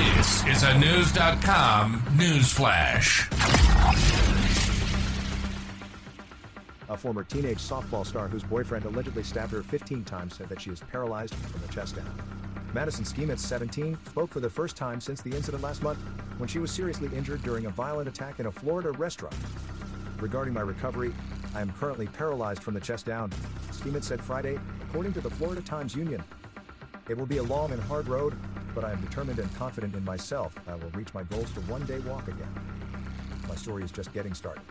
This is a News.com news flash. A former teenage softball star whose boyfriend allegedly stabbed her 15 times said that she is paralyzed from the chest down. Madison Schemitz, 17, spoke for the first time since the incident last month when she was seriously injured during a violent attack in a Florida restaurant. Regarding my recovery, I am currently paralyzed from the chest down, Schemitz said Friday, according to the Florida Times Union. It will be a long and hard road, but I am determined and confident in myself I will reach my goals to one day walk again. My story is just getting started.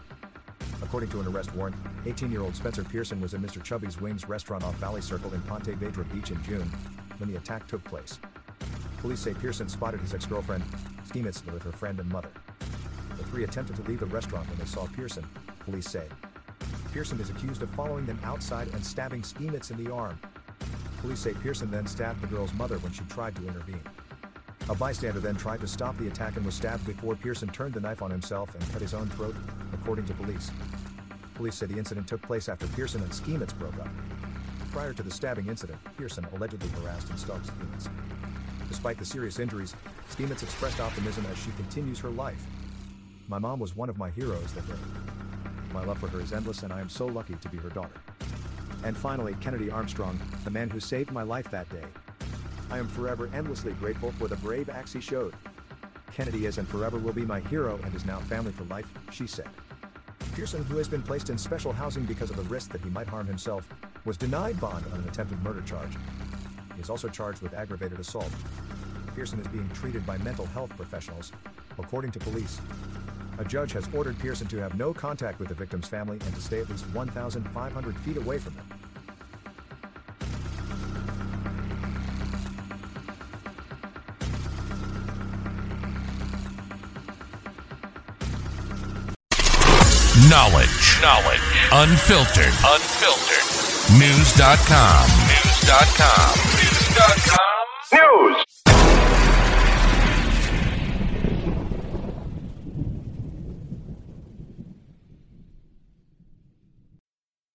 According to an arrest warrant, 18-year-old Spencer Pearson was at Mr. Chubby's Wings restaurant off Valley Circle in Ponte Vedra Beach in June when the attack took place. Police say Pearson spotted his ex-girlfriend, Schemitz, with her friend and mother. The three attempted to leave the restaurant when they saw Pearson, police say. Pearson is accused of following them outside and stabbing Schemitz in the arm. Police say Pearson then stabbed the girl's mother when she tried to intervene. A bystander then tried to stop the attack and was stabbed before Pearson turned the knife on himself and cut his own throat, according to police. Police say the incident took place after Pearson and Schemitz broke up. Prior to the stabbing incident, Pearson allegedly harassed and stalked Schemitz. Despite the serious injuries, Schemitz expressed optimism as she continues her life. My mom was one of my heroes that day. My love for her is endless and I am so lucky to be her daughter. And finally, Kennedy Armstrong, the man who saved my life that day, I am forever endlessly grateful for the brave acts he showed. Kennedy is and forever will be my hero and is now family for life, she said. Pearson, who has been placed in special housing because of the risk that he might harm himself, was denied bond on an attempted murder charge. He is also charged with aggravated assault. Pearson is being treated by mental health professionals, according to police. A judge has ordered Pearson to have no contact with the victim's family and to stay at least 1,500 feet away from them. Knowledge. Knowledge. Unfiltered. Unfiltered. News.com. News.com. News.com. News.